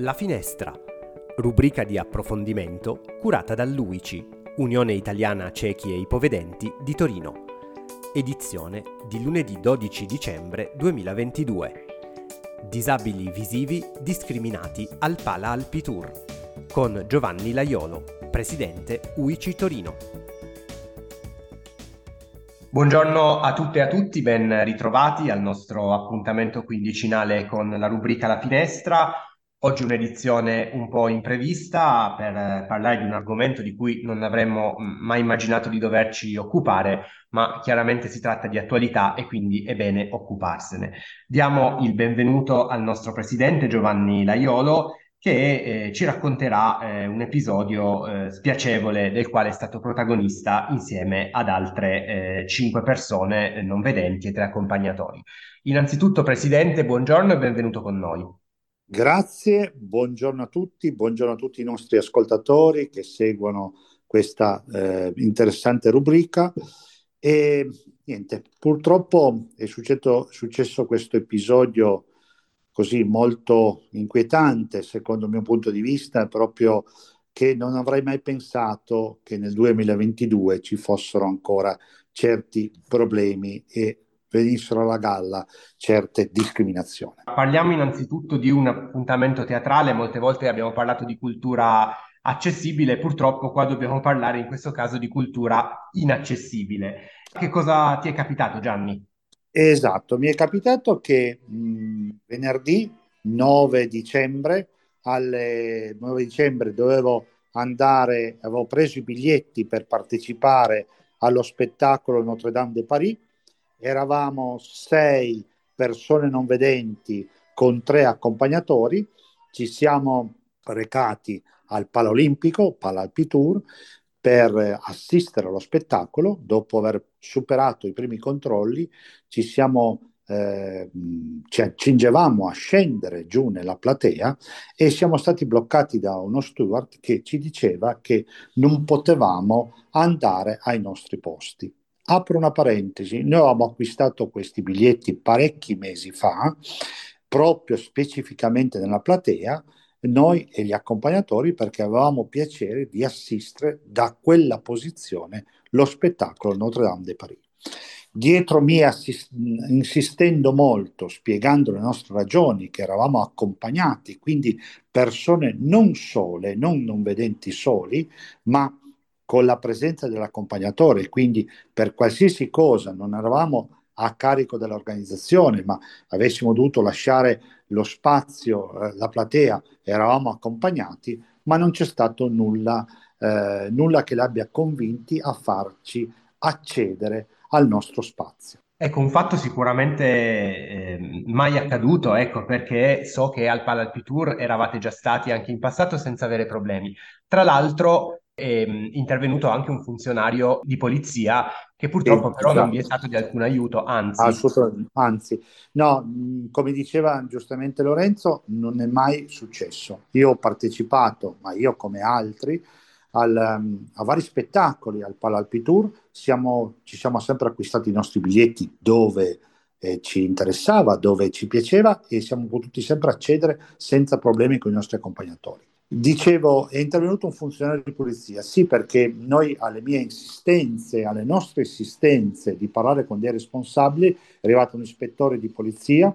La finestra, rubrica di approfondimento curata dall'UICI, Unione Italiana Ciechi e Ipovedenti di Torino. Edizione di lunedì 12 dicembre 2022. Disabili visivi discriminati al Pala Alpi Tour con Giovanni Laiolo, presidente UICI Torino. Buongiorno a tutte e a tutti, ben ritrovati al nostro appuntamento quindicinale con la rubrica La Finestra. Oggi un'edizione un po' imprevista per parlare di un argomento di cui non avremmo mai immaginato di doverci occupare, ma chiaramente si tratta di attualità e quindi è bene occuparsene. Diamo il benvenuto al nostro presidente Giovanni Laiolo che eh, ci racconterà eh, un episodio eh, spiacevole del quale è stato protagonista insieme ad altre eh, cinque persone non vedenti e tre accompagnatori. Innanzitutto, Presidente, buongiorno e benvenuto con noi. Grazie, buongiorno a tutti, buongiorno a tutti i nostri ascoltatori che seguono questa eh, interessante rubrica. E niente, purtroppo è successo, successo questo episodio così molto inquietante, secondo il mio punto di vista, proprio che non avrei mai pensato che nel 2022 ci fossero ancora certi problemi e venissero alla galla certe discriminazioni. Parliamo innanzitutto di un appuntamento teatrale, molte volte abbiamo parlato di cultura accessibile, purtroppo qua dobbiamo parlare in questo caso di cultura inaccessibile. Che cosa ti è capitato Gianni? Esatto, mi è capitato che mh, venerdì 9 dicembre, alle 9 dicembre dovevo andare, avevo preso i biglietti per partecipare allo spettacolo Notre Dame de Paris eravamo sei persone non vedenti con tre accompagnatori, ci siamo recati al Palaolimpico, Palalpi Tour, per assistere allo spettacolo. Dopo aver superato i primi controlli, ci siamo eh, ci accingevamo a scendere giù nella platea e siamo stati bloccati da uno steward che ci diceva che non potevamo andare ai nostri posti. Apro una parentesi, noi avevamo acquistato questi biglietti parecchi mesi fa, proprio specificamente nella platea, noi e gli accompagnatori perché avevamo piacere di assistere da quella posizione lo spettacolo Notre Dame de Paris. Dietro me, assist- insistendo molto, spiegando le nostre ragioni, che eravamo accompagnati, quindi persone non sole, non non vedenti soli, ma con la presenza dell'accompagnatore, quindi per qualsiasi cosa non eravamo a carico dell'organizzazione, ma avessimo dovuto lasciare lo spazio, eh, la platea, eravamo accompagnati, ma non c'è stato nulla, eh, nulla che l'abbia convinti a farci accedere al nostro spazio. Ecco, un fatto sicuramente eh, mai accaduto, ecco, perché so che al Palalpi Tour eravate già stati anche in passato senza avere problemi. Tra l'altro, è mm, intervenuto anche un funzionario di polizia che purtroppo sì, però esatto. non vi è stato di alcun aiuto, anzi. Assolutamente, anzi, no, come diceva giustamente Lorenzo, non è mai successo. Io ho partecipato, ma io come altri, al, a vari spettacoli al Palalpi Tour, siamo, ci siamo sempre acquistati i nostri biglietti dove eh, ci interessava, dove ci piaceva e siamo potuti sempre accedere senza problemi con i nostri accompagnatori. Dicevo, è intervenuto un funzionario di polizia, sì perché noi alle mie insistenze, alle nostre insistenze di parlare con dei responsabili, è arrivato un ispettore di polizia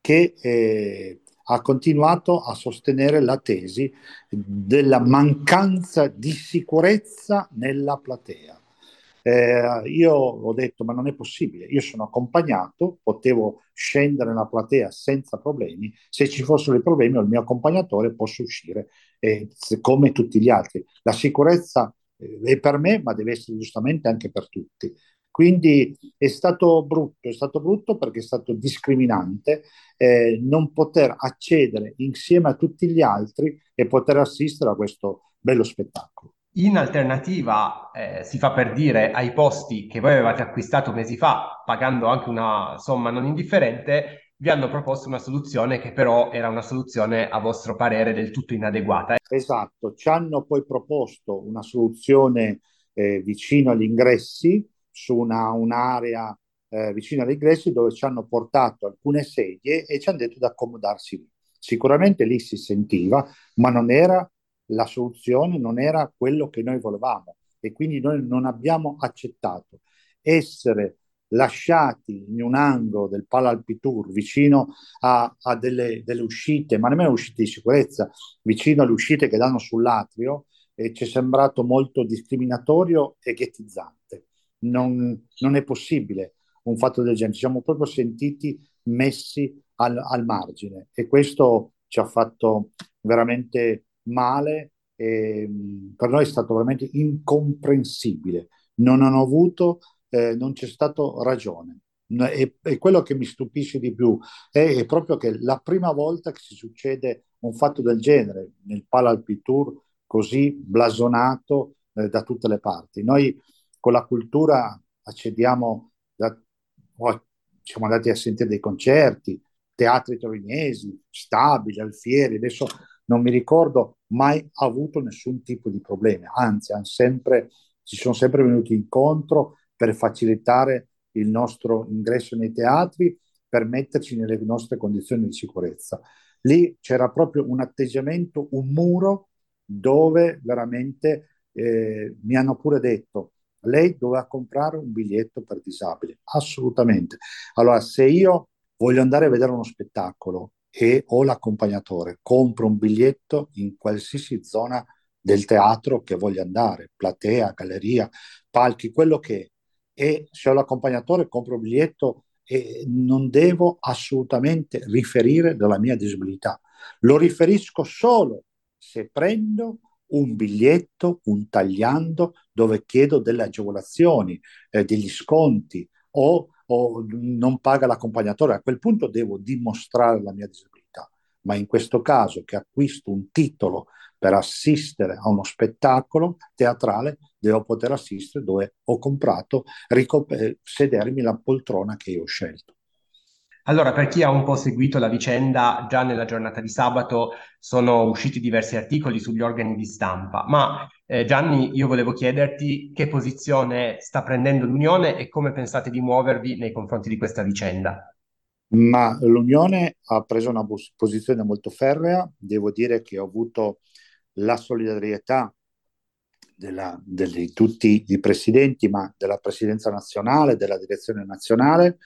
che eh, ha continuato a sostenere la tesi della mancanza di sicurezza nella platea. Eh, io ho detto, ma non è possibile, io sono accompagnato, potevo scendere nella platea senza problemi, se ci fossero i problemi il mio accompagnatore posso uscire eh, come tutti gli altri. La sicurezza eh, è per me, ma deve essere giustamente anche per tutti. Quindi è stato brutto, è stato brutto perché è stato discriminante eh, non poter accedere insieme a tutti gli altri e poter assistere a questo bello spettacolo. In alternativa, eh, si fa per dire, ai posti che voi avevate acquistato mesi fa, pagando anche una somma non indifferente, vi hanno proposto una soluzione che però era una soluzione a vostro parere del tutto inadeguata. Esatto, ci hanno poi proposto una soluzione eh, vicino agli ingressi, su una, un'area eh, vicino agli ingressi dove ci hanno portato alcune sedie e ci hanno detto di accomodarsi lì. Sicuramente lì si sentiva, ma non era la soluzione, non era quello che noi volevamo e quindi noi non abbiamo accettato essere lasciati in un angolo del Palalpitour vicino a, a delle, delle, uscite, ma nemmeno uscite di sicurezza, vicino alle uscite che danno sull'atrio, e ci è sembrato molto discriminatorio e ghettizzante. Non, non, è possibile un fatto del genere, ci siamo proprio sentiti messi al, al margine e questo ci ha fatto veramente male e per noi è stato veramente incomprensibile. Non hanno avuto eh, non c'è stato ragione. E, e, quello che mi stupisce di più è, è, proprio che la prima volta che si succede un fatto del genere nel Palalpi Tour così blasonato eh, da tutte le parti. Noi con la cultura accediamo, da, oh, siamo andati a sentire dei concerti, teatri torinesi, stabili, alfieri, adesso non mi ricordo mai avuto nessun tipo di problema, anzi, sempre, ci sono sempre venuti incontro per facilitare il nostro ingresso nei teatri, per metterci nelle nostre condizioni di sicurezza. Lì c'era proprio un atteggiamento, un muro dove veramente eh, mi hanno pure detto lei doveva comprare un biglietto per disabili. Assolutamente. Allora, se io voglio andare a vedere uno spettacolo e ho l'accompagnatore, compro un biglietto in qualsiasi zona del teatro che voglio andare, platea, galleria, palchi, quello che è e se ho l'accompagnatore compro il biglietto e non devo assolutamente riferire della mia disabilità. Lo riferisco solo se prendo un biglietto, un tagliando, dove chiedo delle agevolazioni, eh, degli sconti o, o non paga l'accompagnatore. A quel punto devo dimostrare la mia disabilità. Ma in questo caso che acquisto un titolo per assistere a uno spettacolo teatrale devo poter assistere dove ho comprato, ricop- sedermi la poltrona che io ho scelto. Allora, per chi ha un po' seguito la vicenda, già nella giornata di sabato sono usciti diversi articoli sugli organi di stampa, ma eh, Gianni, io volevo chiederti che posizione sta prendendo l'Unione e come pensate di muovervi nei confronti di questa vicenda. Ma l'Unione ha preso una posizione molto ferrea, devo dire che ho avuto la solidarietà della, di tutti i presidenti, ma della presidenza nazionale, della direzione nazionale.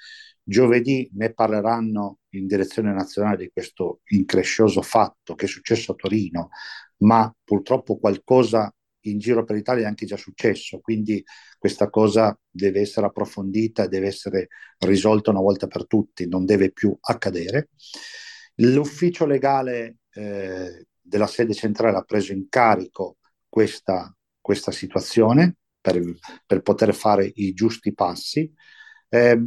Giovedì ne parleranno in direzione nazionale di questo increscioso fatto che è successo a Torino, ma purtroppo qualcosa in giro per l'Italia è anche già successo, quindi questa cosa deve essere approfondita, deve essere risolta una volta per tutti, non deve più accadere. L'ufficio legale eh, della sede centrale ha preso in carico questa, questa situazione per, per, poter fare i giusti passi. Eh,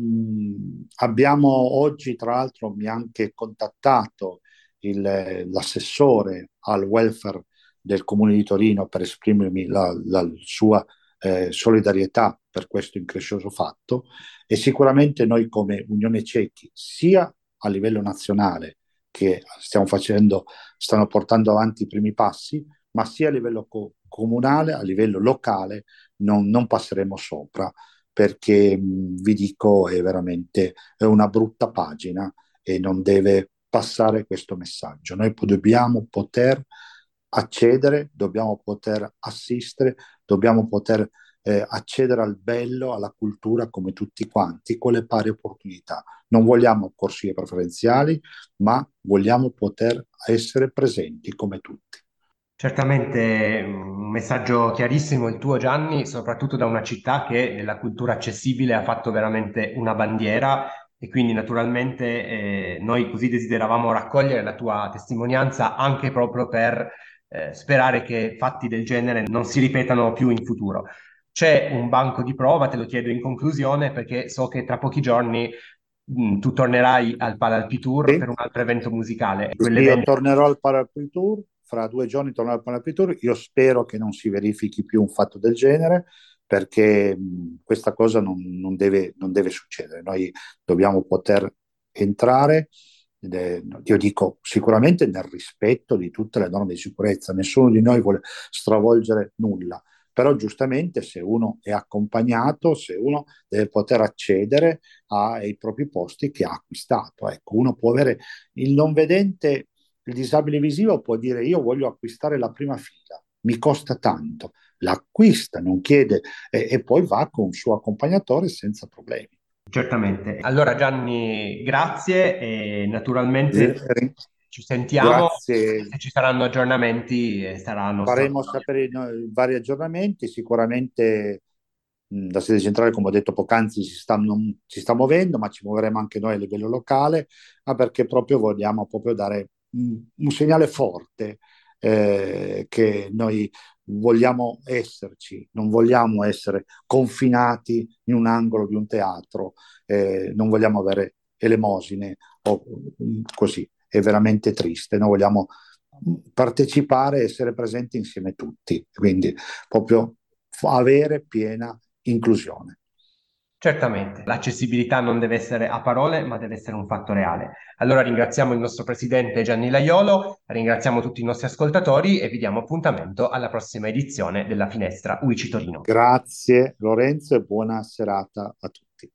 abbiamo oggi, tra l'altro, mi ha anche contattato il, l'assessore al welfare del Comune di Torino per esprimermi la, la sua eh, solidarietà per questo increscioso fatto. E sicuramente noi come Unione Ciechi, sia a livello nazionale che stiamo facendo stanno portando avanti i primi passi, ma sia a livello co- comunale, a livello locale non, non passeremo sopra perché mh, vi dico è veramente è una brutta pagina e non deve passare questo messaggio. Noi dobbiamo poter accedere, dobbiamo poter assistere, dobbiamo poter eh, accedere al bello, alla cultura come tutti quanti, con le pari opportunità. Non vogliamo corsie preferenziali, ma vogliamo poter essere presenti come tutti. Certamente un messaggio chiarissimo il tuo Gianni, soprattutto da una città che nella cultura accessibile ha fatto veramente una bandiera e quindi naturalmente eh, noi così desideravamo raccogliere la tua testimonianza anche proprio per eh, sperare che fatti del genere non si ripetano più in futuro. C'è un banco di prova, te lo chiedo in conclusione, perché so che tra pochi giorni mh, mm, tu tornerai al Palalpi Tour sì. per un altro evento musicale. Io tornerò al Palalpi Tour, fra due giorni tornerò al Tour. Io spero che non si verifichi più un fatto del genere, perché mh, questa cosa non, non, deve, non deve succedere. Noi dobbiamo poter entrare io dico sicuramente nel rispetto di tutte le norme di sicurezza, nessuno di noi vuole stravolgere nulla, però giustamente se uno è accompagnato, se uno deve poter accedere ai propri posti che ha acquistato. Ecco, uno può avere il non vedente il disabile visivo può dire io voglio acquistare la prima fila, mi costa tanto, l'acquista, non chiede e, e poi va con un suo accompagnatore senza problemi. Certamente. Allora Gianni, grazie e naturalmente eh, ci sentiamo. Grazie. Se ci saranno aggiornamenti eh, saranno. Faremo sapere i vari aggiornamenti, sicuramente la sede centrale, come ho detto poc'anzi, si, stanno, si sta muovendo, ma ci muoveremo anche noi a livello locale, ma perché proprio vogliamo proprio dare un, segnale forte eh, che noi vogliamo esserci, non vogliamo essere confinati in un angolo di un teatro, eh, non vogliamo avere elemosine o così, è veramente triste, noi vogliamo partecipare e essere presenti insieme tutti, quindi proprio avere piena inclusione. Certamente, l'accessibilità non deve essere a parole, ma deve essere un fatto reale. Allora ringraziamo il nostro presidente Gianni Laiolo, ringraziamo tutti i nostri ascoltatori e vi diamo appuntamento alla prossima edizione della Finestra UICI Torino. Grazie Lorenzo e buona serata a tutti.